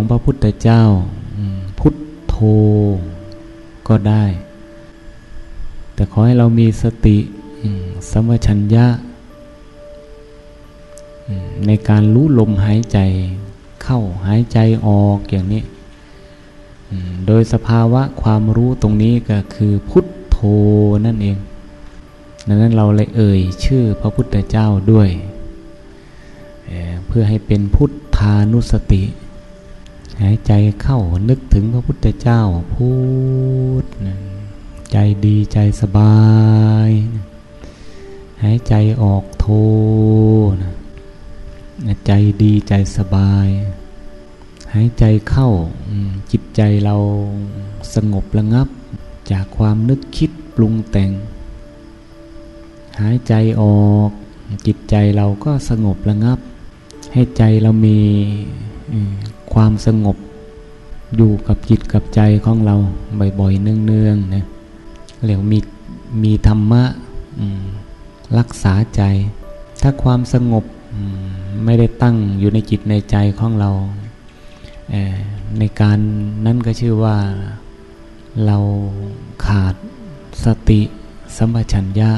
ของพระพุทธเจ้าพุทโธก็ได้ แต่ขอให้เรามีสติสัมชัญญะ ในการรู้ลมหายใจเข้าหายใจออกอย่างนี้ โดยสภาวะความรู้ตรงนี้ก็คือพุทโธนั่นเองดังนั้นเราเลยเอ่ยชื่อพระพุทธเจ้าด้วย เพื่อให้เป็นพุทธานุสติ หายใจเข้านึกถึงพระพุทธเจ้าพูดใจดีใจสบาย หายใจออกโทนใจดีใจสบาย หายใจเข้าจิตใจเราสงบระงับ จากความนึกคิดปรุงแต่ง หายใจออกจิตใจเราก็สงบระงับ ให้ใจเรามี ความสงบ อยู่กับจิตกับใจของเราบ่อยๆเนืองๆนะเรียกมีมีธรรมะรักษาใจ ถ้าความสงบไม่ได้ตั้งอยู่ในจิตในใจของเรา ในการนั้นก็ชื่อว่าเราขาดสติสัมปชัญญะ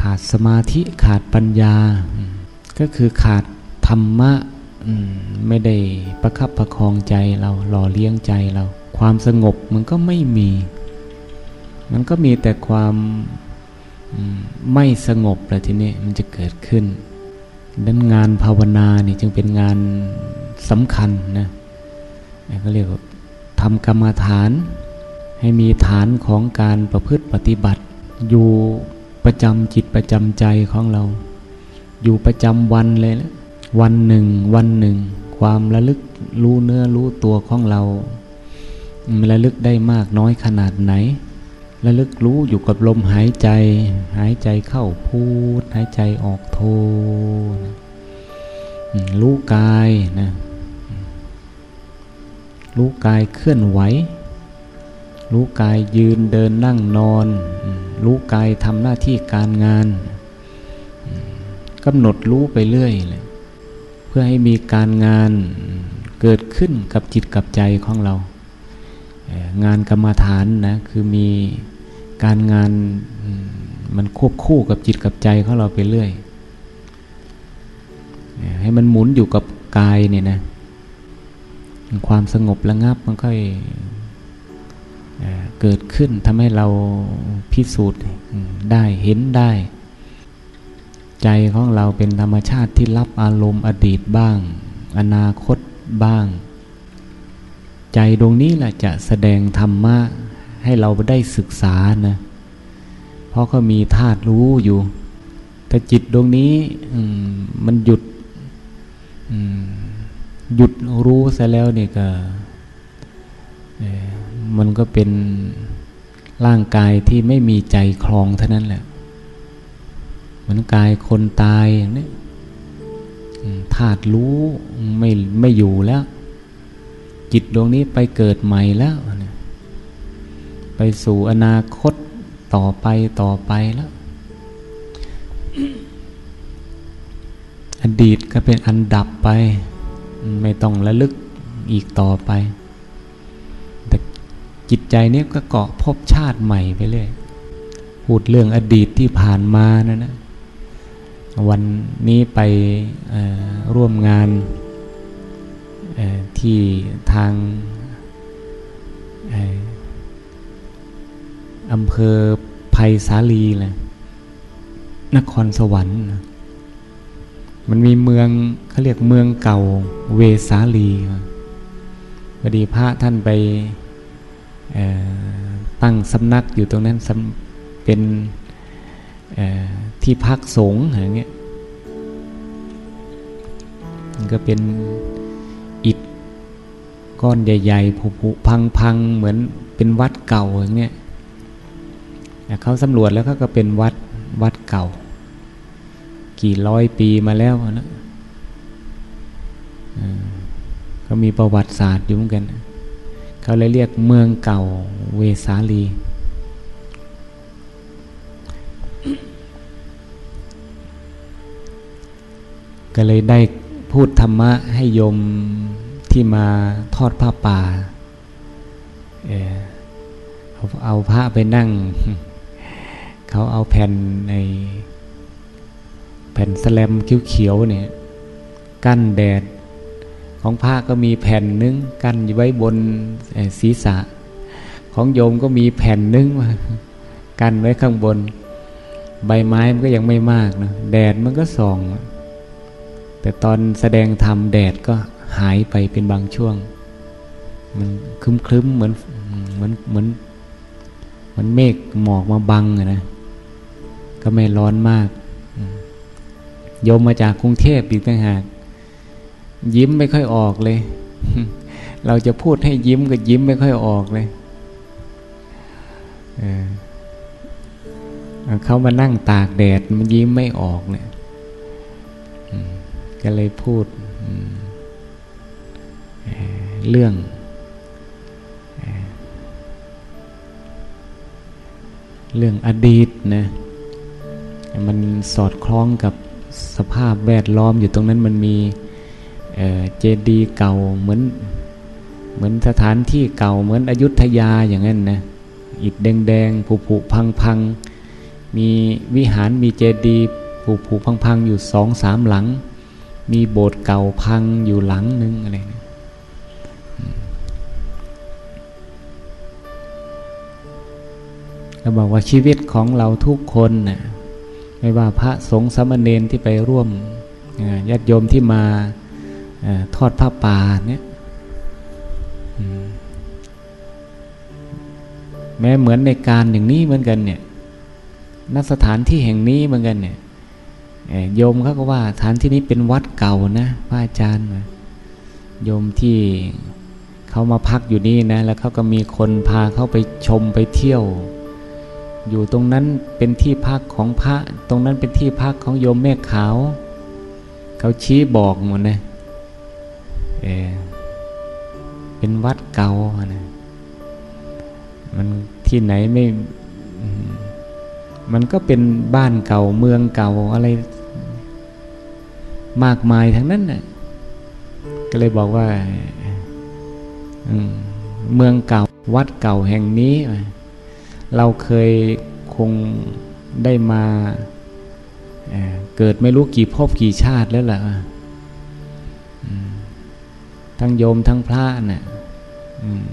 ขาดสมาธิขาดปัญญา ก็คือขาดธรรมะ ไม่ได้ประคับประคองใจเราหล่อเลี้ยงใจเรา ความสงบมันก็ไม่มี มันก็มีแต่ความไม่สงบแล้วทีนี้มันจะเกิดขึ้นดังงานภาวนานี่จึงเป็นงานสำคัญนะเขาเรียกว่าทำกรรมฐาน ให้มีฐานของการประพฤติปฏิบัติ อยู่ประจำจิตประจำใจของเรา อยู่ประจำวันเลยนะ วันหนึ่ง วันหนึ่ง ความระลึกรู้เนื้อรู้ตัวของเรามันระลึกได้มากน้อยขนาดไหน ระลึกรู้อยู่กับลมหายใจ หายใจเข้าพูด หายใจออกโทรู้กายนะรู้กายเคลื่อนไหว รู้กายยืนเดินนั่งนอน รู้กายทำหน้าที่การงานกำหนดรู้ไปเรื่อยเลย พื่อให้มีการงานเกิดขึ้นกับจิตกับใจของเรา งานกรรมฐานนะคือมีการงานมันควบคู่กับจิตกับใจของเราไปเรื่อย ให้มันหมุนอยู่กับกายเนี่ยนะความสงบระงับมันก็เกิดขึ้นทำให้เราพิสูจน์ได้เห็นได้ ใจของเราเป็นธรรมชาติที่รับอารมณ์อดีตบ้าง อนาคตบ้าง ใจดวงนี้แหละจะแสดงธรรมะให้เราได้ศึกษานะ เพราะเขามีธาตุรู้อยู่ แต่จิตดวงนี้มันหยุดหยุดรู้ซะแล้วเนี่ยก็มันก็เป็นร่างกายที่ไม่มีใจคลองเท่านั้นแหละ เหมือนกายคนตายอย่างนี้ธาตุรู้ไม่ไม่อยู่แล้ว จิตดวงนี้ไปเกิดใหม่แล้วไปสู่อนาคตต่อไปต่อไปแล้ว อดีตก็เป็นอันดับไป ไม่ต้องระลึกอีกต่อไป แต่จิตใจนี้ก็เกาะพบชาติใหม่ไปเรื่อยพูดเรื่องอดีตที่ผ่านมานะนะ วันนี้ไปร่วมงานที่ทางอำเภอไผ่สาลีแหละนครสวรรค์ มันมีเมืองเขาเรียกเมืองเก่าเวสาลีพอดีพระท่านไปตั้งสำนักอยู่ตรงนั้นเป็น ที่พักสงฆ์อย่างเงี้ยมันก็เป็นอิฐก้อนใหญ่ๆผุพังๆ เหมือนเป็นวัดเก่าอย่างเงี้ยเขาสำรวจแล้วเขาก็เป็นวัดวัดเก่า กี่ร้อยปีมาแล้วนะก็มีประวัติศาสตร์อยู่เหมือนกัน เขาเลยเรียกเมืองเก่าเวสาลี ก็เลยได้พูดธรรมะให้โยมที่มาทอดผ้าป่าเออเอาเอาพระไปนั่ง เขาเอาแผ่นในแผ่นสแลมเขียวๆเนี่ย กั้นแดด ของพระก็มีแผ่นนึง กั้นไว้บนศีรษะ ของโยมก็มีแผ่นนึงกั้นไว้ข้างบน ใบไม้มันก็ยังไม่มากนะแดดมันก็ส่อง แต่ตอนแสดงธรรมแดดก็หายไปเป็นบางช่วง มันคลึ้มๆเหมือนเหมือนเหมือนเหมือนเมฆหมอกมาบังนะ ก็ไม่ร้อนมากโยมมาจากกรุงเทพอีกต่างหาก ยิ้มไม่ค่อยออกเลย เราจะพูดให้ยิ้มก็ยิ้มไม่ค่อยออกเลยเเขามานั่งตากแดดมันยิ้มไม่ออกเนี่ย ก็เลยพูดเรื่องเรื่องอดีตนะมันสอดคล้องกับสภาพแวดล้อมอยู่ตรงนั้นมันมีเจดีย์เก่าเหมือนเหมือนสถานที่เก่าเหมือนอยุธยาอย่างนั้นนะอิฐแดงๆผุผุพังพังมีวิหารมีเจดีย์ผุผุพังพังอยู่สองสามหลัง มีโบสถ์เก่าพังอยู่หลังนึงอะไรนะเราบอกว่าชีวิตของเราทุกคนนะ่ะไม่ว่าพระสงฆ์สมณเณรที่ไปร่วมญาติโยมที่มาทอดผ้าป่าเนี่ยแม้เหมือนในการอย่างนี้เหมือนกันเนี่ยณสถานที่แห่งนี้เหมือนกันเนี่ย โยมเขาก็ว่าสถานที่นี้เป็นวัดเก่านะพระอาจารย์โยมที่เขามาพักอยู่นี่นะ แล้วเขาก็มีคนพาเขาไปชมไปเที่ยว อยู่ตรงนั้นเป็นที่พักของพระ ตรงนั้นเป็นที่พักของโยมแม่ขาว เขาชี้บอกหมดนะเออเป็นวัดเก่านะมันที่ไหนไม่ มันก็เป็นบ้านเก่าเมืองเก่าอะไร มากมายทั้งนั้นน่ะก็เลยบอกว่าเมืองเก่าวัดเก่าแห่งนี้ เราเคยคงได้มาเเกิดไม่รู้กี่ภพกี่ชาติแล้วล่ะทั้งโยมทั้งพระนะ่ะ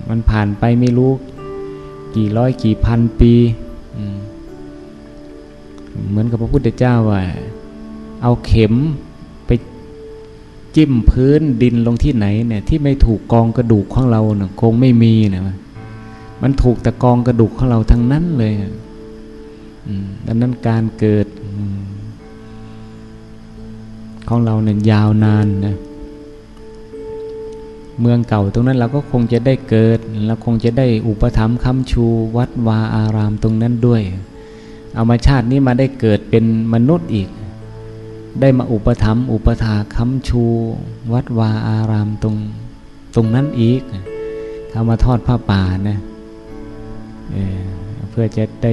มันผ่านไปไม่รู้กี่ร้อยกี่พันปี เหมือนกับพระพุทธเจ้าว่า เอาเข็มไปจิ้มพื้นดินลงที่ไหนเนี่ย ที่ไม่ถูกกองกระดูกของเราเนี่ยคงไม่มีนะมันถูกแตะกองกระดูกของเราทั้งนั้นเลยดังนั้นการเกิดของเราเนี่ยยาวนานนะเมืองเก่าตรงนั้นเราก็คงจะได้เกิดเราคงจะได้อุปถัมภ์คำชูวัดวาอารามตรงนั้นด้วย เอามาชาตินี้มาได้เกิดเป็นมนุษย์อีก ได้มาอุปถัมภ์อุปถาค้ำชู วัดวาอารามตรงตรงนั้นอีกเขามาทอดผ้าป่านะเเพื่อจะได้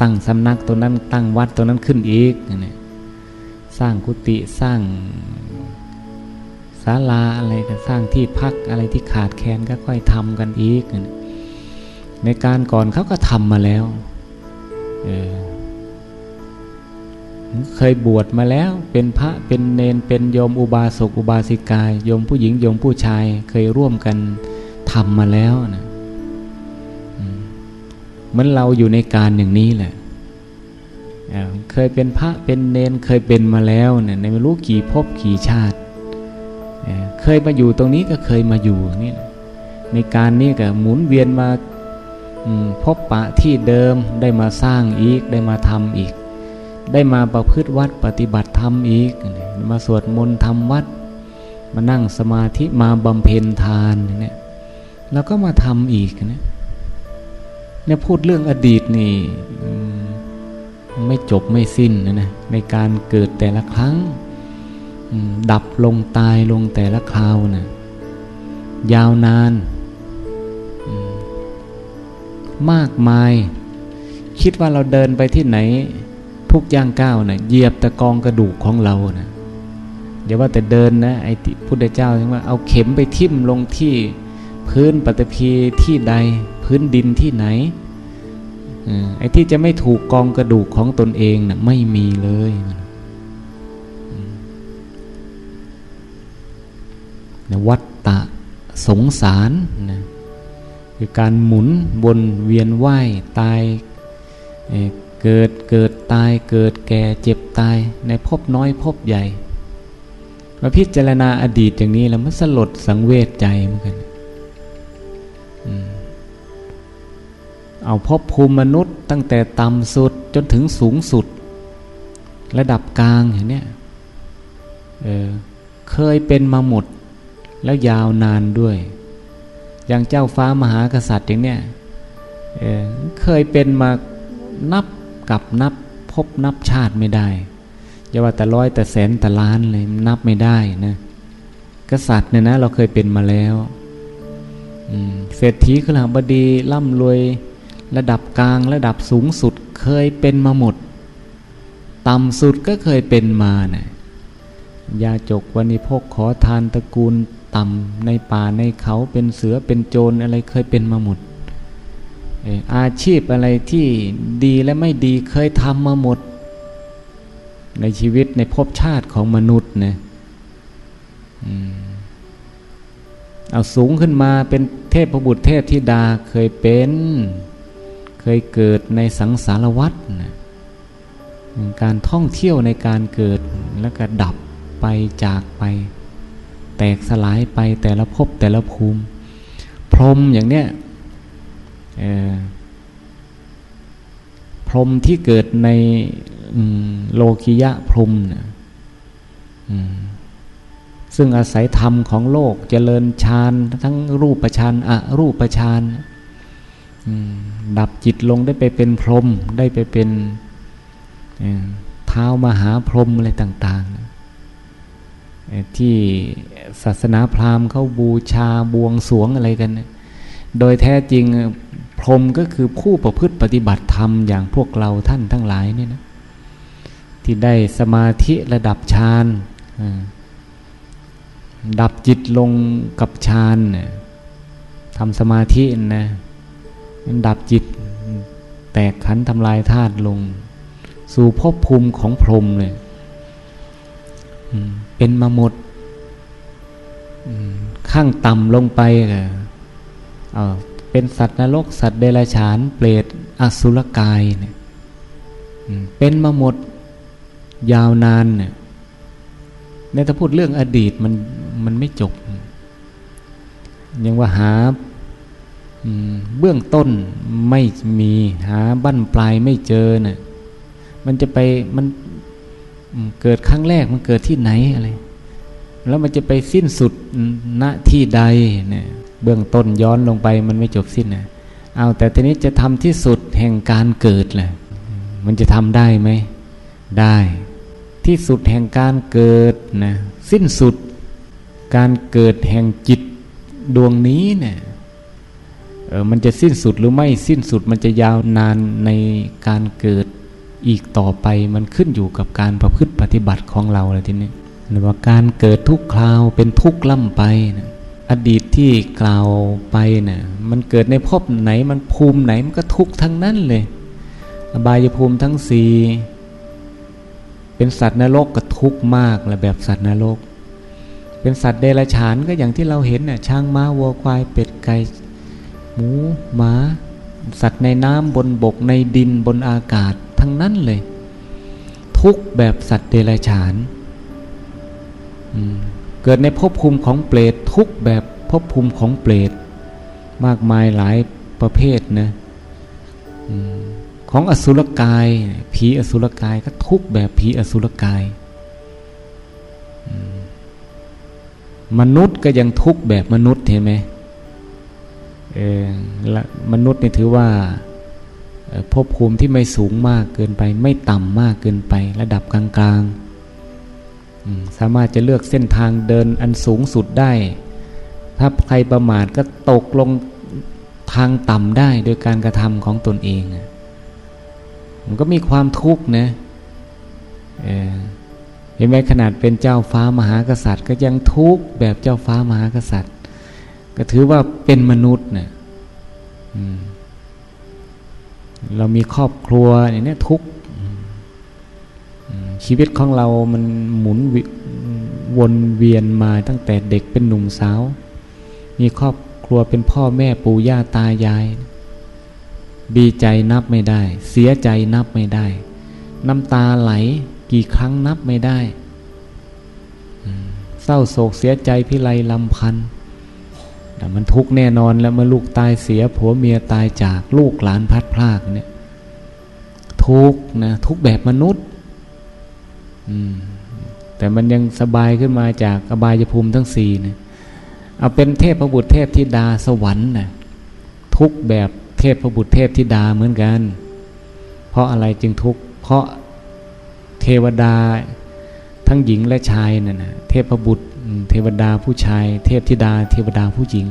ตั้งสำนักตัวนั้น ตั้งวัดตัวนั้นขึ้นอีกนี่สร้างกุฏิสร้างศาลาอะไรก็สร้างที่พักอะไรที่ขาดแคลนก็ค่อยทำกันอีก ในการก่อนเขาก็ทำมาแล้ว เคยบวชมาแล้วเป็นพระเป็นเนนเป็นโยมอุบาสกอุบาสิกายโยมผู้หญิงโยมผู้ชายเคยร่วมกันทำมาแล้วนะเหมือนเราอยู่ในการอย่างนี้แหละเคยเป็นพระเป็นเนนเคยเป็นมาแล้วเนี่ยในไม่รู้กี่ภพกี่ชาติ เคยมาอยู่ตรงนี้ก็เคยมาอยู่นี่ในการนี้ก็หมุนเวียนมา พบปะที่เดิมได้มาสร้างอีกได้มาทำอีก ได้มาประพฤติวัดปฏิบัติธรรมอีก มาสวดมนต์ทำวัด มานั่งสมาธิมาบำเพ็ญทานเนี่ยแล้วก็มาทำอีกเนี่ยเนี่ยพูดเรื่องอดีตนี่ไม่จบไม่สิ้นนะนะในการเกิดแต่ละครั้ง ดับลงตายลงแต่ละคราวนะยาวนาน มากมาย คิดว่าเราเดินไปที่ไหน ทุกย่างก้าวนะ่ะเหยียบตะกองกระดูกของเรานะเดี๋ยวว่าแต่เดินนะไอ้พุทธเจ้าใช่ไหมเอาเข็มไปทิ่มลงที่พื้นปฐพีที่ใด พื้นดินที่ไหนไอ้ที่จะไม่ถูกกองกระดูกของตนเองนะ่ะไม่มีเลยนะวัตตะสงสารนะ คือการหมุนวนเวียนว่ายตายเเกิดเกิดตายเกิดแก่เจ็บตายในภพน้อยภพใหญ่มาพิจารณาอดีตอย่างนี้แล้วมันสลดสังเวชใจเหมือนกันเอาภพภูมิมนุษย์ตั้งแต่ต่ำสุดจนถึงสูงสุด ระดับกลางอย่างนี้เเคยเป็นมาหมด แล้วยาวนานด้วย อย่างเจ้าฟ้ามหากษัตริย์อย่างเนี้ยเเคยเป็นมานับกับนับพบนับชาติไม่ได้อย่าว่าแต่ร้อยแต่แสนแต่ล้านเลยนับไม่ได้นะกษัตริย์เนี่ยนะเราเคยเป็นมาแล้วเศรษฐีขลาบดีร่ำรวยระดับกลางระดับสูงสุดเคยเป็นมาหมด ต่ำสุดก็เคยเป็นมานะยาจกวันิพกขอทานตระกูล ต่ำในป่าในเขาเป็นเสือเป็นโจรอะไรเคยเป็นมาหมดอาชีพอะไรที่ดีและไม่ดีเคยทำมาหมด ในชีวิตในภพชาติของมนุษย์นะเอาสูงขึ้นมาเป็นเทพบุตรเทพธิดาเคยเป็น เคยเกิดในสังสารวัฏนะการท่องเที่ยวในการเกิดแล้วก็ดับไปจากไป แตกสลายไปแต่ละภพแต่ละภูมิ พรหมอย่างเนี้ยพรหมที่เกิดในโลกิยะพรหมนะซึ่งอาศัยธรรมของโลกจเจริญฌานทั้งรูปฌานอะรูปฌานดับจิตลงได้ไปเป็นพรหมได้ไปเป็นเท้ามหาพรหมอะไรต่าง ๆ ที่ศาสนาพราหมณ์เขาบูชาบวงสวงอะไรกัน โดยแท้จริงพรหมก็คือผู้ประพฤติปฏิบัติธรรมอย่างพวกเราท่านทั้งหลายนี่นะที่ได้สมาธิระดับฌานดับจิตลงกับฌานทำสมาธินะดับจิตแตกขันทำลายธาตุลง สู่ภพภูมิของพรหมเลย เป็นมาหมดข้างต่ำลงไปก็เป็นสัตว์นรกสัตว์เดรัจฉาน เปรตอสุรกายเนี่ยเป็นมาหมดยาวนานเนี่ยในถ้าพูดเรื่องอดีตมันมันไม่จบ ยังว่าหาเบื้องต้นไม่มีหาบั้นปลายไม่เจอเนะ่ยมันจะไปมัน เกิดครั้งแรกมันเกิดที่ไหนอะไร แล้วมันจะไปสิ้นสุดณที่ใดเนี่ยเบื้องต้นย้อนลงไปมันไม่จบสิ้นนะเอาแต่ทีนี้จะทำที่สุดแห่งการเกิดแหละมันจะทำได้ไหมได้ ที่สุดแห่งการเกิดนะสิ้นสุดการเกิดแห่งจิตดวงนี้เนี่ยเออมันจะสิ้นสุดหรือไม่สิ้นสุดมันจะยาวนานในการเกิด อีกต่อไปมันขึ้นอยู่กับการประพฤติปฏิบัติของเราเลยทีนี้หรือว่าการเกิดทุกคราวเป็นทุกข์ล่ำไปนะอดีตที่กล่าวไปนะ่ะมันเกิดในภพไหนมันภูมิไหนมันก็ทุกข์ทั้งนั้นเลย อบายภูมิทั้งสี่เป็นสัตว์นรกก็ทุกข์มากแหละแบบสัตว์นรก เป็นสัตว์เดรัจฉานก็อย่างที่เราเห็นน่ะช้างม้าวัวควายเป็ดไก่หมูหมา สัตว์ในน้ำบนบกในดินบนอากาศ ทั้งนั้นเลย ทุกแบบสัตว์เดรัจฉานเกิดในภพภูมิของเปรตทุกแบบภพภูมิของเปรตมากมายหลายประเภทนะของอสุรกาย ผีอสุรกายก็ทุกแบบผีอสุรกาย มนุษย์ก็ยังทุกแบบมนุษย์เห็นไหมเออมนุษย์นี่ถือว่า ภพภูมิที่ไม่สูงมากเกินไป ไม่ต่ำมากเกินไประดับกลางๆสามารถจะเลือกเส้นทางเดินอันสูงสุดได้ ถ้าใครประมาทก็ตกลงทางต่ำได้โดยการกระทำของตนเองมันก็มีความทุกข์นะเห็นไหมขนาดเป็นเจ้าฟ้ามหากษัตริย์ ก็ยังทุกข์แบบเจ้าฟ้ามหากษัตริย์ ก็ถือว่าเป็นมนุษย์เนะ เรามีครอบครัวอย่างนี้ทุกชีวิตของเรามันหมุนวนเวียนมาตั้งแต่เด็กเป็นหนุ่มสาว มีครอบครัวเป็นพ่อแม่ปู่ย่าตายาย ดีใจนับไม่ได้ เสียใจนับไม่ได้ น้ำตาไหลกี่ครั้งนับไม่ได้ เศร้าโศกเสียใจพิไรลำพันธ์ มันทุกข์แน่นอนแล้วเมื่อลูกตายเสียผัวเมียตายจากลูกหลานพัดพลากเนี่ยทุกข์นะทุกแบบมนุษย์แต่มันยังสบายขึ้นมาจากอบายภูมิทั้งสี่เนี่ยเอาเป็นเทพพระบุตรเทพธิดาสวรรค์นะทุกแบบเทพพระบุตรเทพธิดาเหมือนกัน เพราะอะไรจึงทุกข์เพราะเทวดาทั้งหญิงและชายนั่นนะเทพบุตร เทวดาผู้ชาย เทพธิดา เทวดาผู้หญิง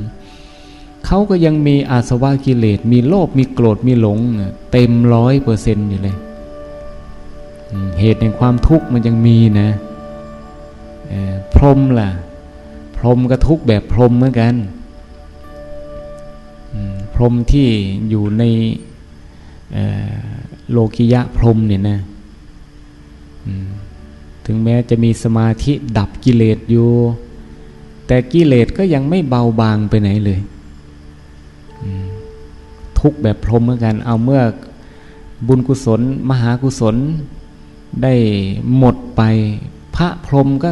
เขาก็ยังมีอาสวะกิเลส มีโลภมีโกรธมีหลง เต็มร้อยเปอร์เซ็นต์อยู่เลย เหตุแห่งความทุกข์มันยังมีนะพรมล่ะ พรมก็ทุกแบบพรมเหมือนกันพรมที่อยู่ในโลกิยะพรมเนี่ยนะ ถึงแม้จะมีสมาธิดับกิเลสอยู่ แต่กิเลสก็ยังไม่เบาบางไปไหนเลย ทุกแบบพรหมเหมือนกัน เอาเมื่อบุญกุศล มหากุศลได้หมดไป พระพรหมก็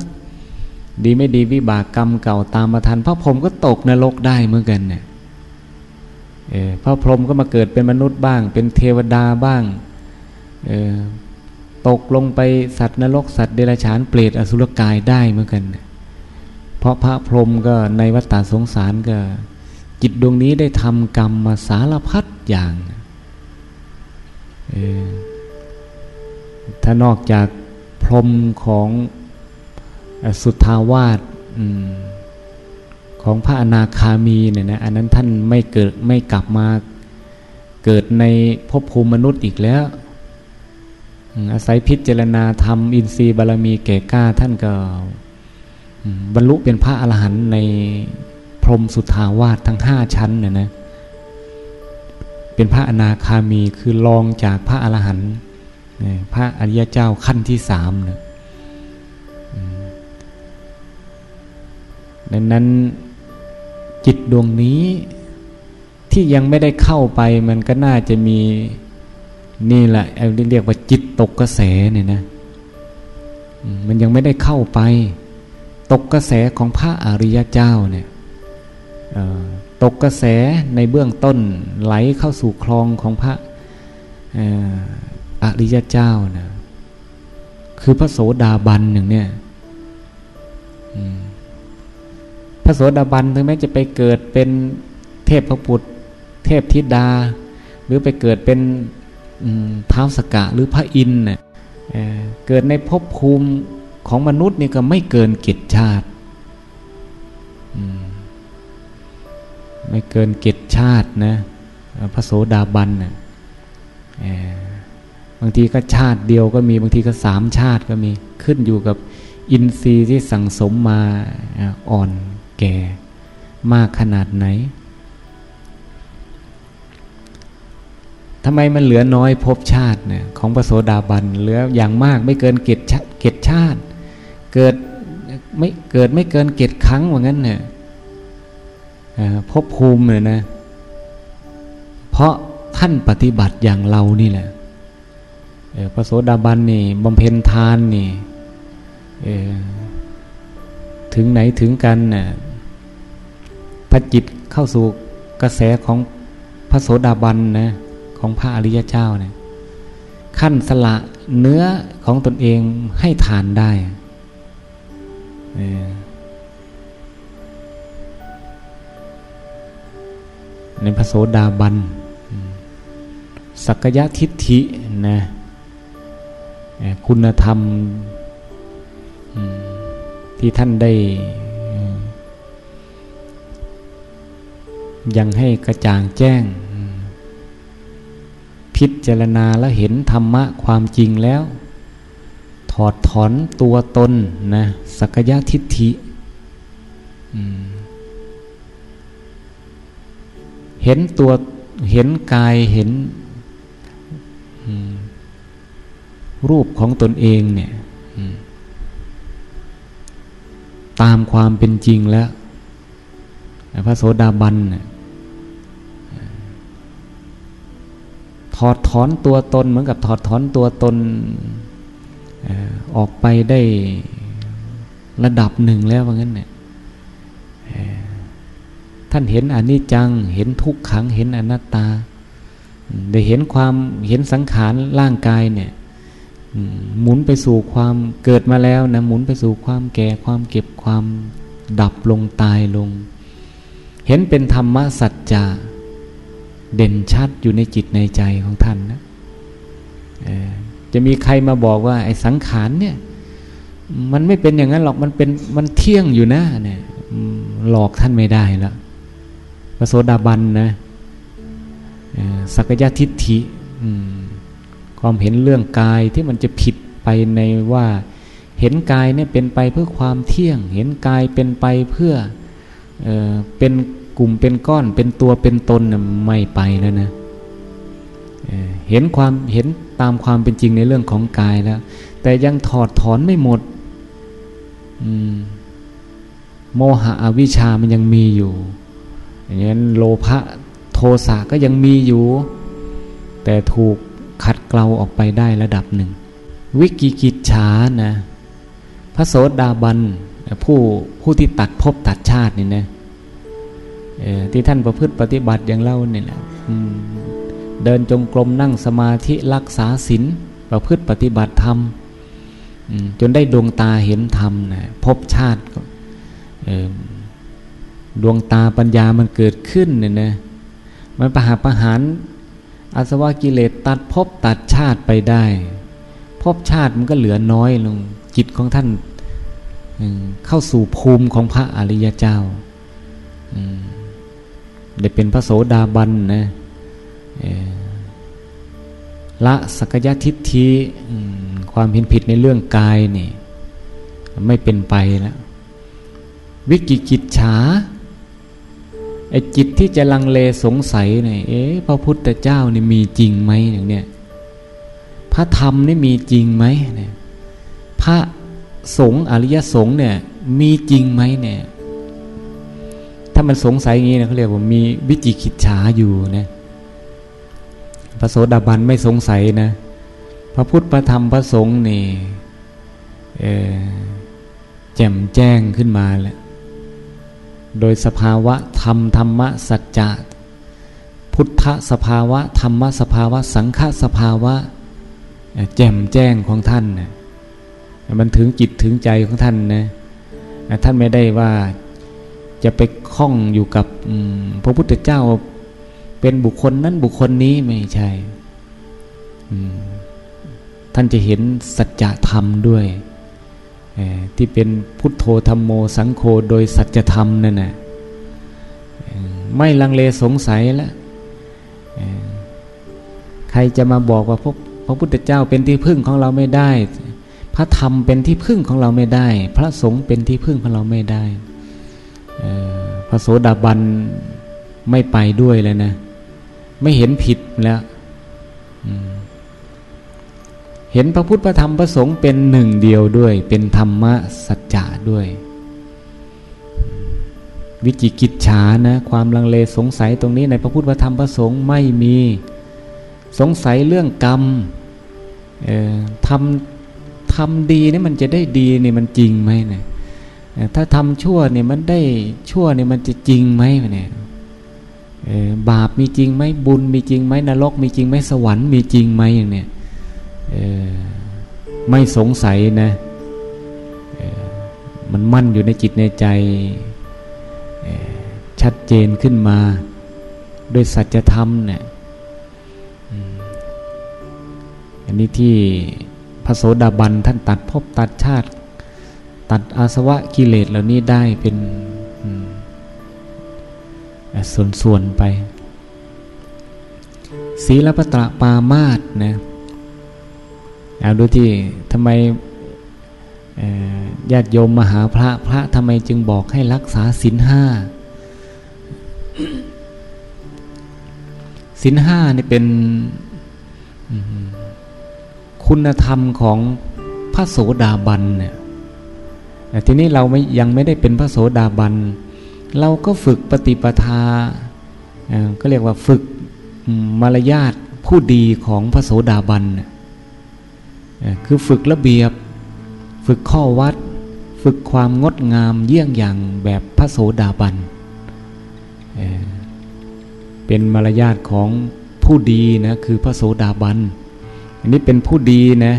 ดีไม่ดีวิบากกรรมเก่าตามมาทัน พระพรหมก็ตกนรกได้เหมือนกันเนี่ยพระพรหมก็มาเกิดเป็นมนุษย์บ้าง เป็นเทวดาบ้าง ตกลงไปสัตว์นรกสัตว์เดรัจฉานเปรตอสุรกายได้เหมือนกัน เพราะพระพรหมก็ในวัฏฏะสงสารก็ จิตดวงนี้ได้ทำกรรมมาสารพัดอย่างถ้านอกจากพรหมของสุทธาวาสของพระอนาคามีเนี่ยนะอันนั้นท่านไม่เกิดไม่กลับมาเกิดในภพภูมิมนุษย์อีกแล้ว อาศัยพิจารณาธรรมอินทรีย์บารมีแก่กล้าท่านก็บรรลุเป็นพระอรหันต์ในพรมสุทาวาสทั้งห้าชั้นเนี่ยนะเป็นพระอนาคามีคือรองจากพระอรหันต์พระอริยเจ้าขั้นที่สามเนี่ยดังนั้นจิตดวงนี้ที่ยังไม่ได้เข้าไปมันก็น่าจะมี นี่แหละเรียกว่าจิตตกกระแสเนี่ยนะมันยังไม่ได้เข้าไป ตกกระแสของพระอริยเจ้าเนี่ยตกกระแสในเบื้องต้นไหลเข้าสู่คลองของพระอริยเจ้านะคือพระโสดาบันอย่งเนี้ยพระโสดาบันถึงแม้จะไปเกิดเป็นเทพพระปุตรเทพธิดา หรือไปเกิดเป็น ท้าวสกะหรือพระอินทร์เนี่ยเกิดในภพภูมิของมนุษย์นี่ก็ไม่เกินกิจชาติไม่เกินกิจชาตินะพระโสดาบันนะบางทีก็ชาติเดียวก็มีบางทีก็สามชาติก็มีขึ้นอยู่กับอินทรีย์ที่สั่งสมมาอ่อนแก่มากขนาดไหน ทำไมมันเหลือน้อยภพชาติเนี่ยของพระโสดาบันเหลืออย่างมากไม่เกินเกตเกตชาติ เกิดไม่เกิดไม่เกินเกตครั้งว่างั้นเนี่ยภพภูมิเลยนะเพราะท่านปฏิบัติอย่างเรานี่แหละพระโสดาบันนี่บำเพ็ญทานนี่ถึงไหนถึงกันน่ะพระจิตเข้าสู่กระแสของพระโสดาบันนะ ของพระอริยเจ้าเนี่ยขั้นสละเนื้อของตนเองให้ทานได้ ในพระโสดาบัน สักยะทิฏฐินะคุณธรรมที่ท่านได้ ยังให้กระจ่างแจ้ง พิจารณาแล้วเห็นธรรมะความจริงแล้ว ถอดถอนตัวตนนะสักยะทิฏฐิเห็นตัวเห็นกายเห็นรูปของตนเองเนี่ยตามความเป็นจริงแล้วพระโสดาบัน ถอดถอนตัวตนเหมือนกับถอดถอนตัวตนออกไปได้ระดับหนึ่งแล้วว่างั้นเนี่ยท่านเห็นอนิจจัง เห็นทุกขัง เห็นอนัตตาได้เห็นความเห็นสังขารร่างกายเนี่ยหมุนไปสู่ความเกิดมาแล้วนะหมุนไปสู่ความแก่ความเก็บความดับลงตายลง เห็นเป็นธรรมสัจจะ เด่นชัดอยู่ในจิตในใจของท่านนะจะมีใครมาบอกว่า ไอ้สังขารเนี่ย มันไม่เป็นอย่างนั้นหรอกมันเป็นมันเที่ยงอยู่นะเนี่ยหลอกท่านไม่ได้แล้วพระโสดาบันนะสักยะทิฏฐิความเห็นเรื่องกายที่มันจะผิดไปในว่า เห็นกายเนี่ยเป็นไปเพื่อความเที่ยง เห็นกายเป็นไปเพื่อเออเป็น กลุ่มเป็นก้อนเป็นตัวเป็นตนนะไม่ไปแล้วนะเห็นความเห็นตามความเป็นจริงในเรื่องของกายแล้ว แต่ยังถอดถอนไม่หมดโมหะอวิชามันยังมีอยู่อย่างนั้นโลภะโทสะก็ยังมีอยู่ แต่ถูกขัดเกลาออกไปได้ระดับหนึ่ง วิกิกิจฉานะ พระโสดาบันผู้ผู้ที่ตัดภพตัดชาตินี่นะ ที่ท่านประพฤติปฏิบัติอย่างเล่าเนี่ยแหละเดินจงกรมนั่งสมาธิรักษาศีลประพฤติปฏิบัติธรรมจนได้ดวงตาเห็นธรรมนะพบชาติดวงตาปัญญามันเกิดขึ้นเนี่ยนะมันประหารประหารอาสวะกิเลสตัดภพตัดชาติไปได้ภพชาติมันก็เหลือน้อยลง จิตของท่านเข้าสู่ภูมิของพระอริยเจ้า ได้เป็นพระโสดาบันนะละสักยะทิฏฐิความเห็นผิดในเรื่องกายนี่ไม่เป็นไปแล้ว วิกิกิจฉาไอจิตที่จะลังเลสงสัยเนี่ยเอ๊ะพระพุทธเจ้านี่มีจริงไหมอย่างเนี้ยพระธรรมนี่มีจริงไหมเนี่ยพระสงฆ์อริยสงฆ์เนี่ยมีจริงไหมเนี่ย ถ้ามันสงสัยอย่างนี้นะเขาเรียกว่ามีวิจิกิจฉาอยู่นะพระโสดาบันไม่สงสัยนะ พระพุทธพระธรรมพระสงฆ์นี่แจ่มแจ้งขึ้นมาแล้ว โดยสภาวะธรรมธรรมะสัจจะพุทธสภาวะธรรมสภาวะ สังฆสภาวะ แจ่มแจ้งของท่านนะมันถึงจิตถึงใจของท่านนะท่านไม่ได้ว่า จะไปคล้องอยู่กับพระพุทธเจ้า เป็นบุคคลนั้นบุคคลนี้ไม่ใช่ท่านจะเห็นสัจธรรมด้วยที่เป็นพุทโธธรรมโมสังโฆโดยสัจธรรมนั่นนะไม่ลังเลสงสัยแล้วใครจะมาบอกว่าพระพระพุทธเจ้าเป็นที่พึ่งของเราไม่ได้ พระธรรมเป็นที่พึ่งของเราไม่ได้ พระสงฆ์เป็นที่พึ่งของเราไม่ได้ พระโสดาบันไม่ไปด้วยเลยนะ ไม่เห็นผิดแล้วเห็นพระพุทธพระธรรมพระสงฆ์เป็นหนึ่งเดียวด้วย เป็นธรรมะสัจจะด้วย วิจิกิจฉานะ ความลังเลสงสัยตรงนี้ในพระพุทธพระธรรมพระสงฆ์ไม่มี สงสัยเรื่องกรรมทำทำดีนี่มันจะได้ดีนี่มันจริงไหมเนี่ย ถ้าทำชั่วเนี่ยมันได้ชั่วเนี่ยมันจะจริงไหมเนี่ยบาปมีจริงไหมบุญมีจริงไหมนรกมีจริงไหมสวรรค์มีจริงไหมอย่างเนี้ยไม่สงสัยนะมันมั่นอยู่ในจิตในใจชัดเจนขึ้นมาด้วยสัจธรรมเนี่ยอันนี้ที่พระโสดาบันท่านตัดภพตัดชาติ ตัดอาสวะกิเลสเหล่านี้ได้เป็นส่วนๆไป ศีลปตระปามาตนะเอาดูที่ทำไมญาติโยมมาหาพระพระทำไมจึงบอกให้รักษาศีลห้าศีลห้านี่เป็นคุณธรรมของพระโสดาบันเนี่ย ทีนี้เราไม่ยังไม่ได้เป็นพระโสดาบัน เราก็ฝึกปฏิปทาก็เรียกว่าฝึกมารยาทผู้ดีของพระโสดาบันคือฝึกระเบียบ ฝึกข้อวัด ฝึกความงดงามเยี่ยงอย่างแบบพระโสดาบันเป็นมารยาทของผู้ดีนะคือพระโสดาบัน อันนี้เป็นผู้ดีนะ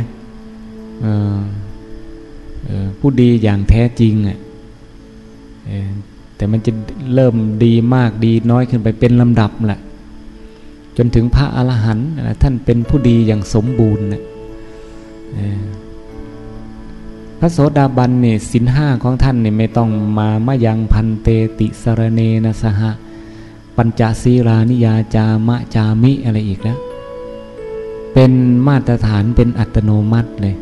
ผู้ดีอย่างแท้จริงอะแต่มันจะเริ่มดีมากดีน้อยขึ้นไปเป็นลำดับแหละจนถึงพระอรหันต์ท่านเป็นผู้ดีอย่างสมบูรณ์นะพระโสดาบันเนี่ยสินห้าของท่านเนี่ยไม่ต้องมามายังพันเตติสรเนนะสหปัญจศีรานิยาจามะจามิอะไรอีกแล้ว เป็นมาตรฐานเป็นอัตโนมัติเลย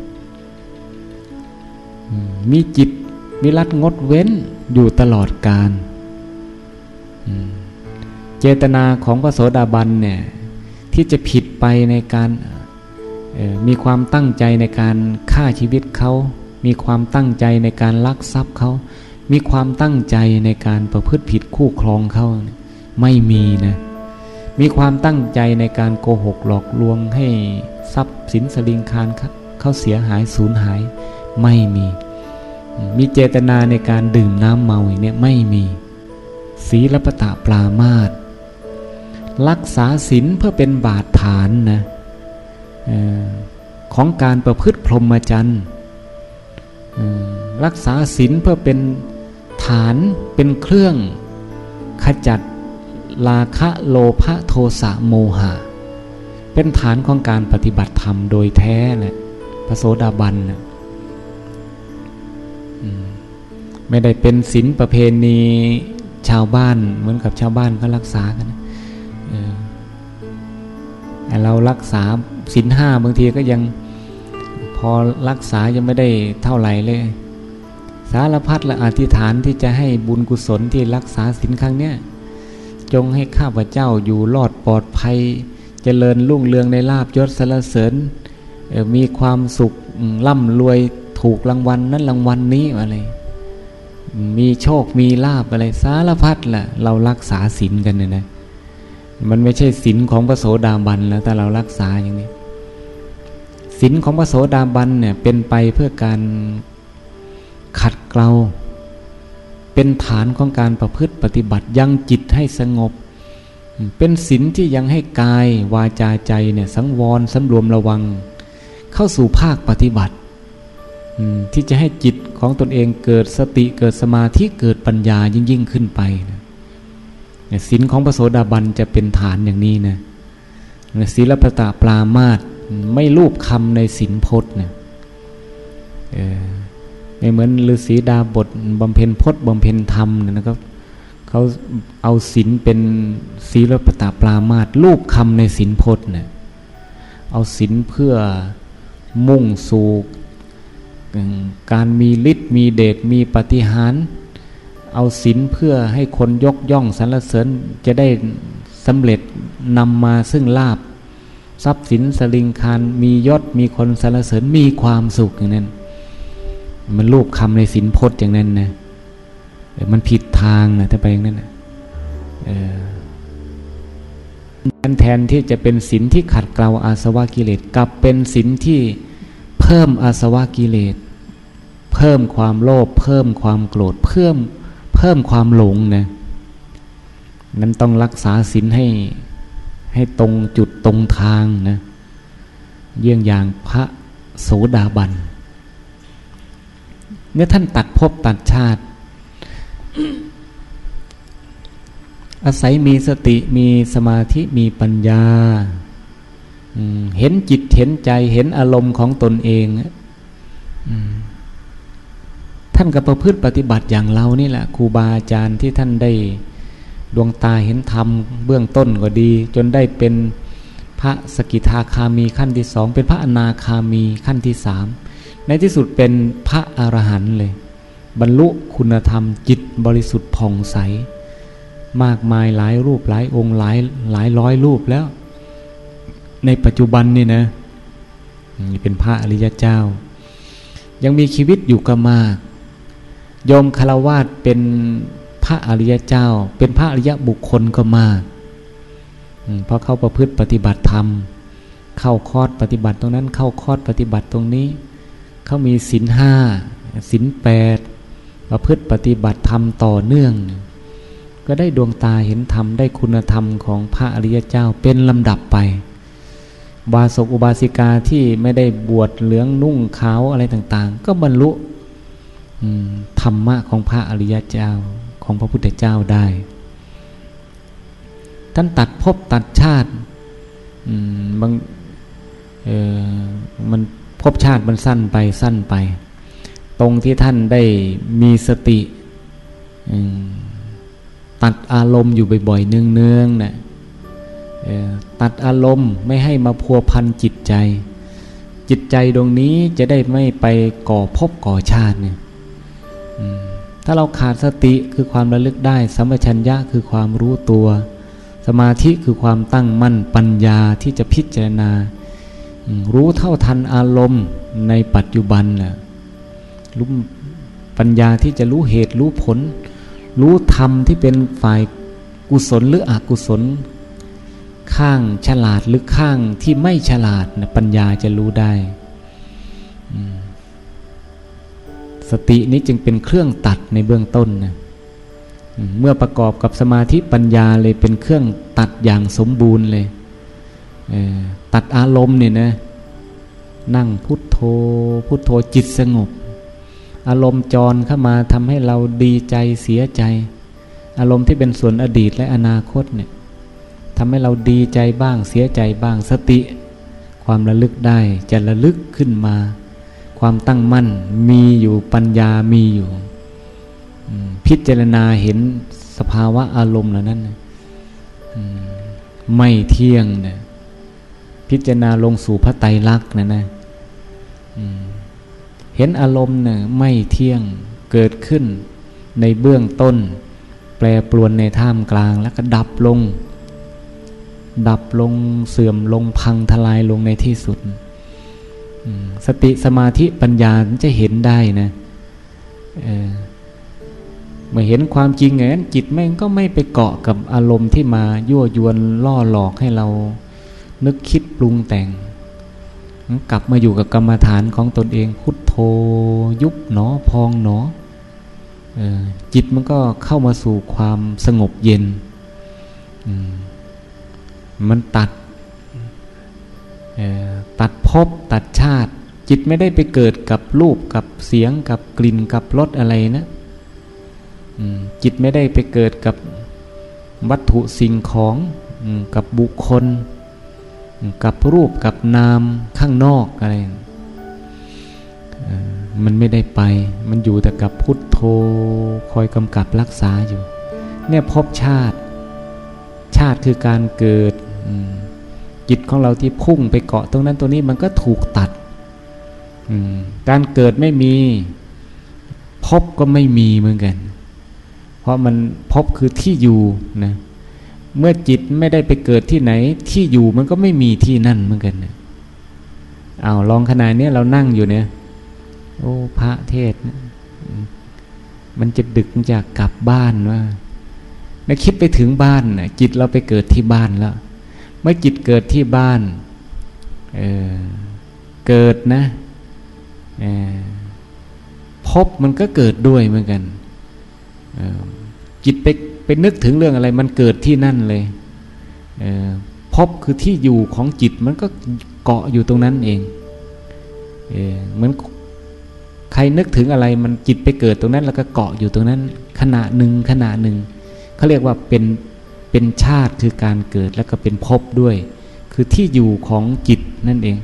มีจิตวิรัตงดเว้นอยู่ตลอดกาลเจตนาของพระโสดาบันเนี่ยที่จะผิดไปในการมีความตั้งใจในการฆ่าชีวิตเขา มีความตั้งใจในการลักทรัพย์เขา มีความตั้งใจในการประพฤติผิดคู่ครองเขาไม่มีนะมีความตั้งใจในการโกหกหลอกลวงให้ทรัพย์สินสลิงคารเขาเสียหายสูญหาย ไม่มี มีเจตนาในการดื่มน้ำเมาเนี่ยไม่มีศีลปตะปรามาตรักษาศีลเพื่อเป็นบาดฐานนะของการประพฤติพรหมจรรย์รักษาศีลเพื่อเป็นฐานเป็นเครื่องขจัดราคะโลภะโทสะโมหะ เป็นฐานของการปฏิบัติธรรมโดยแท้แหละพระโสดาบันนะ ไม่ได้เป็นศีลประเพณีชาวบ้านเหมือนกับชาวบ้านก็รักษากันเรารักษาศีลห้าบางทีก็ยังพอรักษายังไม่ได้เท่าไหร่เลย สารพัดละอธิษฐานที่จะให้บุญกุศลที่รักษาศีลครั้งเนี้ยจงให้ข้าพเจ้าอยู่รอดปลอดภัยเจริญรุ่งเรืองในลาบยศสรรเสริญมีความสุขร่ำรวย ถูกรางวัลนั้นรางวัลนนี้อะไร มีโชคมีลาบอะไรสารพัดละ่ะ เรารักษาศีลกันเนี่ยนะ มันไม่ใช่ศีลของพระโสดาบันแล้วแต่เรารักษาอย่างนี้ศีลของพระโสดาบันเนี่ย เป็นไปเพื่อการขัดเกลาเป็นฐานของการประพฤติปฏิบัติยังจิตให้สงบ เป็นศีลที่ยังให้กายวาจาใจเนี่ยสังวรสำรวมระวัง เข้าสู่ภาคปฏิบัติ ที่จะให้จิตของตนเองเกิดสติเกิดสมาธิเกิดปัญญายิ่งยิ่งขึ้นไปนะศีลของพระโสดาบันจะเป็นฐานอย่างนี้นะศีลปตะปรามาตไม่รูปคำในศีลพจน์เนี่ยไม่เหมือนฤาษีดาบทบำเพ็ญพจน์บำเพ็ญธรรมนะครับเขาเอาศีลเป็นศีลปตาปรามาตลูกคำในศีลพจน์เนี่ยเอาศีลเพื่อมุ่งสู่ การมีฤทธิ์มีเดชมีปฏิหาร เอาศีลเพื่อให้คนยกย่องสรรเสริญจะได้สำเร็จนำมาซึ่งลาบทรัพย์สินสลิงคารมียศมีคนสรรเสริญมีความสุขอย่างนั้น มันรูปคำในสินพจน์อย่างนั้นนะมันผิดทางนะถ้าไปอย่างนั้นนะแทนที่จะเป็นสินที่ขัดเกลาอาสวะกิเลสกลับเป็นสินที่ พิ่มอาสวะกิเลส เพิ่มความโลภเพิ่มความโกรธเพิ่มเพิ่มความหลงนะนั้นต้องรักษาสินให้ให้ตรงจุดตรงทางนะเยี่ยงอย่างพระโสดาบันเมื่อท่านตัดภพตัดชาติ อาศัยมีสติมีสมาธิมีปัญญา เห็นจิต เห็นใจเห็นอารมณ์ของตนเองท่านก็ประพฤติปฏิบัติอย่างเรานี่แหละครูบาอาจารย์ที่ท่านได้ดวงตาเห็นธรรมเบื้องต้นก็ดี จนได้เป็นพระสกิทาคามีขั้นที่สองเป็นพระอนาคามีขั้นที่สามในที่สุดเป็นพระอรหันต์เลย บรรลุคุณธรรมจิตบริสุทธิ์ผ่องใส มากมายหลายรูปหลายองค์หลายหลายร้อยรูปแล้ว ในปัจจุบันนี่นะ เป็นพระอริยเจ้า ยังมีชีวิตอยู่ก็มากยมคารวาสเป็นพระอริยเจ้า เป็นพระอริยบุคคลก็มากเพราะเขาประพฤติปฏิบัติธรรม เข้าคอดปฏิบัติตรงนั้น เข้าคอดปฏิบัติตรงนี้ เขามีศีลห้าศีลแปดประพฤติปฏิบัติธรรมต่อเนื่อง ก็ได้ดวงตาเห็นธรรมได้คุณธรรมของพระอริยเจ้าเป็นลำดับไป บาศกอุบาสิกาที่ไม่ได้บวชเหลืองนุ่งขาวอะไรต่าง ๆ ก็บรรลุธรรมะของพระอริยเจ้าของพระพุทธเจ้าได้ ท่านตัดภพตัดชาติบางมันภพชาติมันสั้นไปสั้นไป ตรงที่ท่านได้มีสติตัดอารมณ์อยู่บ่อยๆเนืองๆนะ ตัดอารมณ์ไม่ให้มาพัวพันจิตใจ จิตใจตรงนี้จะได้ไม่ไปก่อภพก่อชาติเนี่ยถ้าเราขาดสติคือความระลึกได้ สัมปชัญญะคือความรู้ตัว สมาธิคือความตั้งมั่นปัญญาที่จะพิจารณา รู้เท่าทันอารมณ์ในปัจจุบันน่ะรู้ปัญญาที่จะรู้เหตุรู้ผล รู้ธรรมที่เป็นฝ่ายกุศลหรืออกุศล ข้างฉลาดหรือข้างที่ไม่ฉลาดนะปัญญาจะรู้ได้ สตินี้จึงเป็นเครื่องตัดในเบื้องต้นนะเมื่อประกอบกับสมาธิปัญญาเลยเป็นเครื่องตัดอย่างสมบูรณ์เลยตัดอารมณ์เนี่ยนะนั่งพุทโธพุทโธจิตสงบ อารมณ์จรเข้ามาทำให้เราดีใจเสียใจ อารมณ์ที่เป็นส่วนอดีตและอนาคตเนี่ย ทำให้เราดีใจบ้างเสียใจบ้างสติ ความระลึกได้จะระลึกขึ้นมา ความตั้งมั่นมีอยู่ปัญญามีอยู่พิจารณาเห็นสภาวะอารมณ์เหล่านั้นไม่เที่ยงนะพิจารณาลงสู่พระไตรลักษณ์นะนะเห็นอารมณ์เนี่ยไม่เที่ยงเกิดขึ้นในเบื้องต้น แปรปรวนในท่ามกลางแล้วก็ดับลง ดับลงเสื่อมลงพังทลายลงในที่สุด สติสมาธิปัญญาจะเห็นได้นะเมื่อเห็นความจริงไงจิตแม่งก็ไม่ไปเกาะกับอารมณ์ที่มายั่วยวนล่อหลอกให้เรา นึกคิดปรุงแต่ง กลับมาอยู่กับกรรมฐานของตนเองพุทโธยุบหนอพองหนอจิตมันก็เข้ามาสู่ความสงบเย็น มันตัดตัดภพตัดชาติ จิตไม่ได้ไปเกิดกับรูปกับเสียงกับกลิ่นกับรสอะไรนะจิตไม่ได้ไปเกิดกับวัตถุสิ่งของกับบุคคล กับรูปกับนามข้างนอกอะไรมันไม่ได้ไป มันอยู่แต่กับพุทโธคอยกำกับรักษาอยู่ เนี่ยพบชาติ ชาติคือการเกิด จิตของเราที่พุ่งไปเกาะตรงนั้นตรงนี้มันก็ถูกตัดการเกิดไม่มีพบก็ไม่มีเหมือนกัน เพราะมันพบคือที่อยู่นะเมื่อจิตไม่ได้ไปเกิดที่ไหน ที่อยู่มันก็ไม่มีที่นั่นเหมือนกันเอาลองขนาดนี้เรานั่งอยู่เนี่ย โอ้พระเทศมันจะดึกจากกลับบ้านว่าแล้วคิดไปถึงบ้านนะจิตเราไปเกิดที่บ้านแล้ว มื่อจิตเกิดที่บ้านเเกิดนะพบมันก็เกิดด้วยเหมือนกันจิตไปไปนึกถึงเรื่องอะไร มันเกิดที่นั่นเลยพบคือที่อยู่ของจิตมันก็เกาะอยู่ตรงนั้นเองเหมือนใครนึกถึงอะไรมันจิตไปเกิดตรงนั้น แล้วก็เกาะอยู่ตรงนั้น ขณะหนึ่งขณะหนึ่งเขาเรียกว่าเป็น เป็นชาติคือการเกิดแล้วก็เป็นภพด้วย คือที่อยู่ของจิตนั่นเอง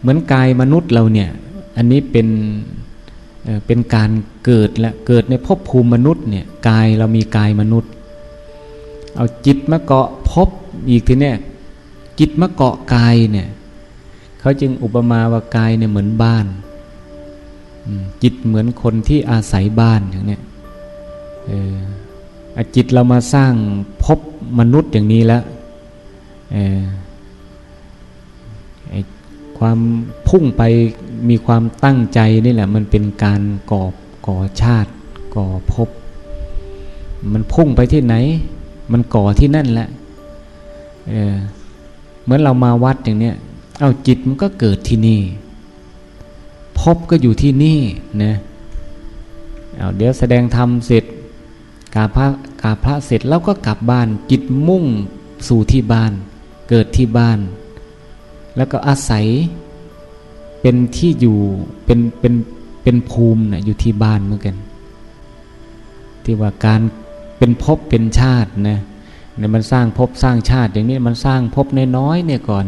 เหมือนกายมนุษย์เราเนี่ย อันนี้เป็นเป็นการเกิดและเกิดในภพภูมิมนุษย์เนี่ยกายเรามีกายมนุษย์ เอาจิตมาเกาะภพอีกทีเนี่ยจิตมาเกาะกายเนี่ยเขาจึงอุปมาว่ากายเนี่ยเหมือนบ้านจิตเหมือนคนที่อาศัยบ้านอย่างเนี้ย จิตเรามาสร้างพบมนุษย์อย่างนี้แล้วความพุ่งไปมีความตั้งใจนี่แหละ มันเป็นการก่อก่อชาติก่อพบ มันพุ่งไปที่ไหน มันก่อที่นั่นแหละเเหมือนเรามาวัดอย่างเนี้ยเอาจิตมันก็เกิดที่นี่พบก็อยู่ที่นี่นะเอาเดี๋ยวแสดงธรรมเสร็จ กาพระกาพระเสร็จแล้วก็กลับบ้าน จิตมุ่งสู่ที่บ้าน เกิดที่บ้าน แล้วก็อาศัยเป็นที่อยู่เป็นเป็นเป็นภูมินะอยู่ที่บ้านเหมือนกัน ที่ว่าการเป็นภพเป็นชาตินะเนี่ยมันสร้างภพสร้างชาติ อย่างนี้มันสร้างภพน้อยๆเนี่ยก่อน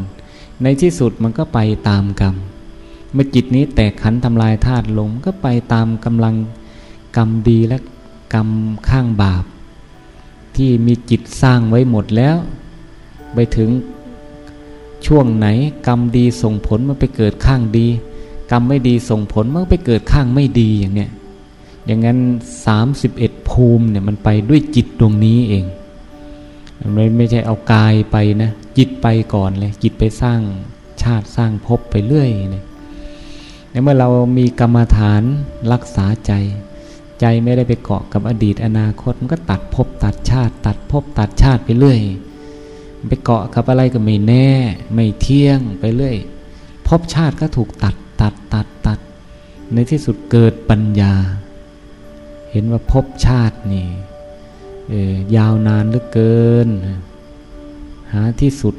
ในที่สุดมันก็ไปตามกรรม เมื่อจิตนี้แตกขันทำลายธาตุลงก็ไปตามกำลังกรรมดีและ กรรมข้างบาป ที่มีจิตสร้างไว้หมดแล้ว ไปถึงช่วงไหนกรรมดีส่งผลมันไปเกิดข้างดี กรรมไม่ดีส่งผลมันไปเกิดข้างไม่ดีอย่างเนี้ยอย่างนั้นสามสิบเอ็ดภูมิเนี่ยมันไปด้วยจิตดวงนี้เองไม่ไม่ใช่เอากายไปนะ จิตไปก่อนเลย จิตไปสร้างชาติสร้างภพไปเรื่อยเลยเมื่อเรามีกรรมฐานรักษาใจ ใจไม่ได้ไปเกาะกับอดีตอนาคต มันก็ตัดภพตัดชาติ ตัดภพตัดชาติไปเรื่อยไปเกาะกับอะไรก็ไม่แน่ ไม่เที่ยงไปเรื่อยภพชาติก็ถูกตัดตัดตัดตัด ในที่สุดเกิดปัญญา เห็นว่าภพชาตินี่ยาวนานเหลือเกิน หาที่สุด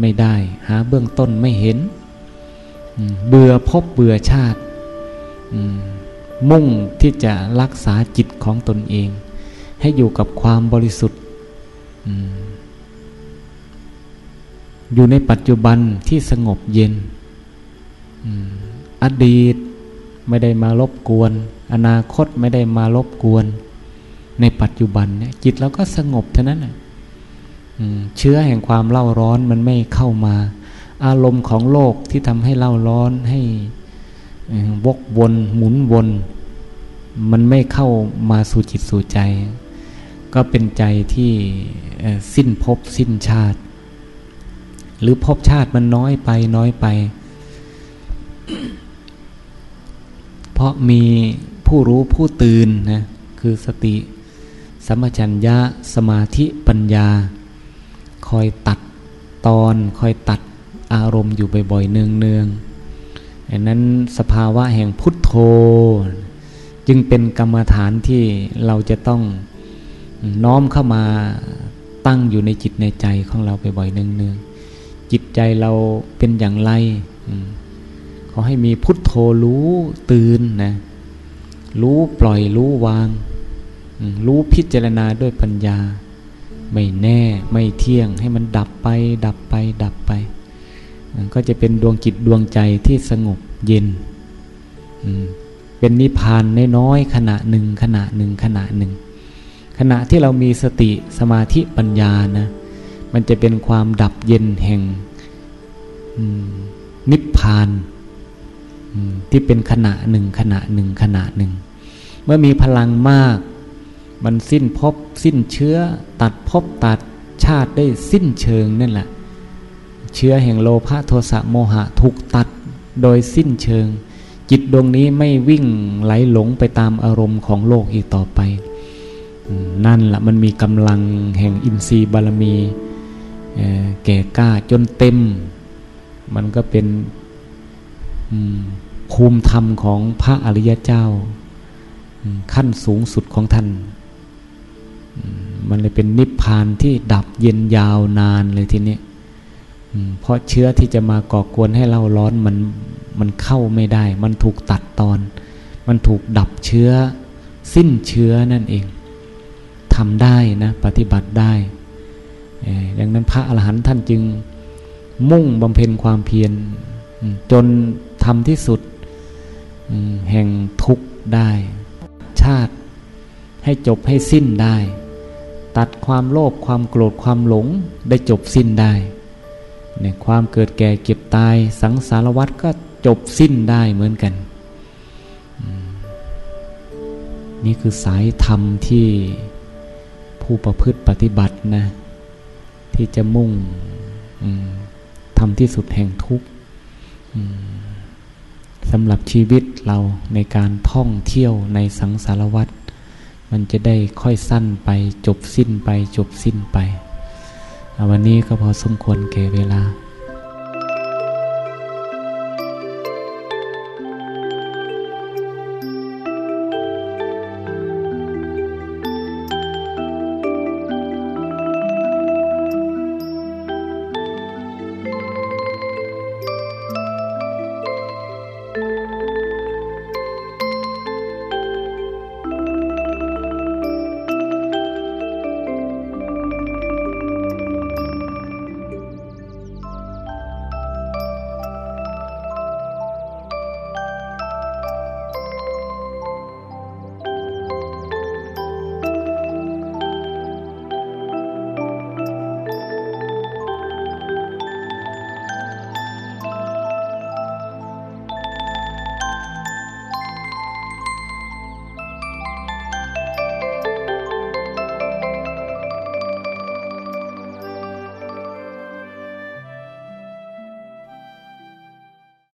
ไม่ได้ หาเบื้องต้นไม่เห็น เบื่อพบเบื่อชาติ มุ่งที่จะรักษาจิตของตนเอง ให้อยู่กับความบริสุทธิ์อยู่ในปัจจุบันที่สงบเย็นอดีตไม่ได้มารบกวน อนาคตไม่ได้มารบกวน ในปัจจุบันเนี่ยจิตเราก็สงบเท่านั้นเชื้อแห่งความเล่าร้อนมันไม่เข้ามา อารมณ์ของโลกที่ทำให้เล่าร้อนให้ วกวน หมุนวน มันไม่เข้ามาสู่จิตสู่ใจ ก็เป็นใจที่สิ้นภพสิ้นชาติ หรือภพชาติมันน้อยไปน้อยไป เพราะมีผู้รู้ผู้ตื่นนะคือสติสัมปชัญญะสมาธิปัญญา คอยตัดตอน คอยตัดอารมณ์อยู่บ่อยๆเนืองๆ อันนั้นสภาวะแห่งพุทโธ จึงเป็นกรรมฐานที่เราจะต้องน้อมเข้ามาตั้งอยู่ในจิตในใจของเราไปบ่อยเนืองๆจิตใจเราเป็นอย่างไรขอให้มีพุทโธรู้ตื่นนะรู้ปล่อยรู้วาง รู้พิจารณาด้วยปัญญา ไม่แน่ไม่เที่ยงให้มันดับไป ดับไปดับไป ก็จะเป็นดวงจิตดวงใจที่สงบเย็น เป็นนิพพานน้อยๆขณะหนึ่งขณะหนึ่งขณะหนึ่ง ขณะที่เรามีสติสมาธิปัญญานะมันจะเป็นความดับเย็นแห่งนิพพานที่เป็นขณะหนึ่งขณะหนึ่งขณะหนึ่ง เมื่อมีพลังมาก มันสิ้นพบสิ้นเชื้อตัดพบตัดชาติได้สิ้นเชิงนั่นแหละ เชื้อแห่งโลภะโทสะโมหะถูกตัดโดยสิ้นเชิง จิตดวงนี้ไม่วิ่งไหลหลงไปตามอารมณ์ของโลกอีกต่อไป นั่นแหละมันมีกำลังแห่งอินทรีย์บารมีแก่กล้าจนเต็ม มันก็เป็นภูมิธรรมของพระอริยเจ้า ขั้นสูงสุดของท่าน มันเลยเป็นนิพพานที่ดับเย็นยาวนานเลยทีนี้ เพราะเชื้อที่จะมาก่อกวนให้เราร้อนมันมันเข้าไม่ได้ มันถูกตัดตอน มันถูกดับเชื้อ สิ้นเชื้อนั่นเองทำได้นะปฏิบัติได้ดังนั้นพระอรหันต์ท่านจึงมุ่งบำเพ็ญความเพียรจนทำที่สุดแห่งทุกข์ได้ ชาติให้จบให้สิ้นได้ ตัดความโลภความโกรธความหลงได้จบสิ้นได้ เนี่ยความเกิดแก่เก็บตายสังสารวัฏก็จบสิ้นได้เหมือนกัน นี่คือสายธรรมที่ผู้ประพฤติปฏิบัตินะ ที่จะมุ่งทำที่สุดแห่งทุกข์สำหรับชีวิตเราในการท่องเที่ยวในสังสารวัฏมันจะได้ค่อยสั้นไปจบสิ้นไปจบสิ้นไป วันนี้ก็พอสมควรเก่เวลา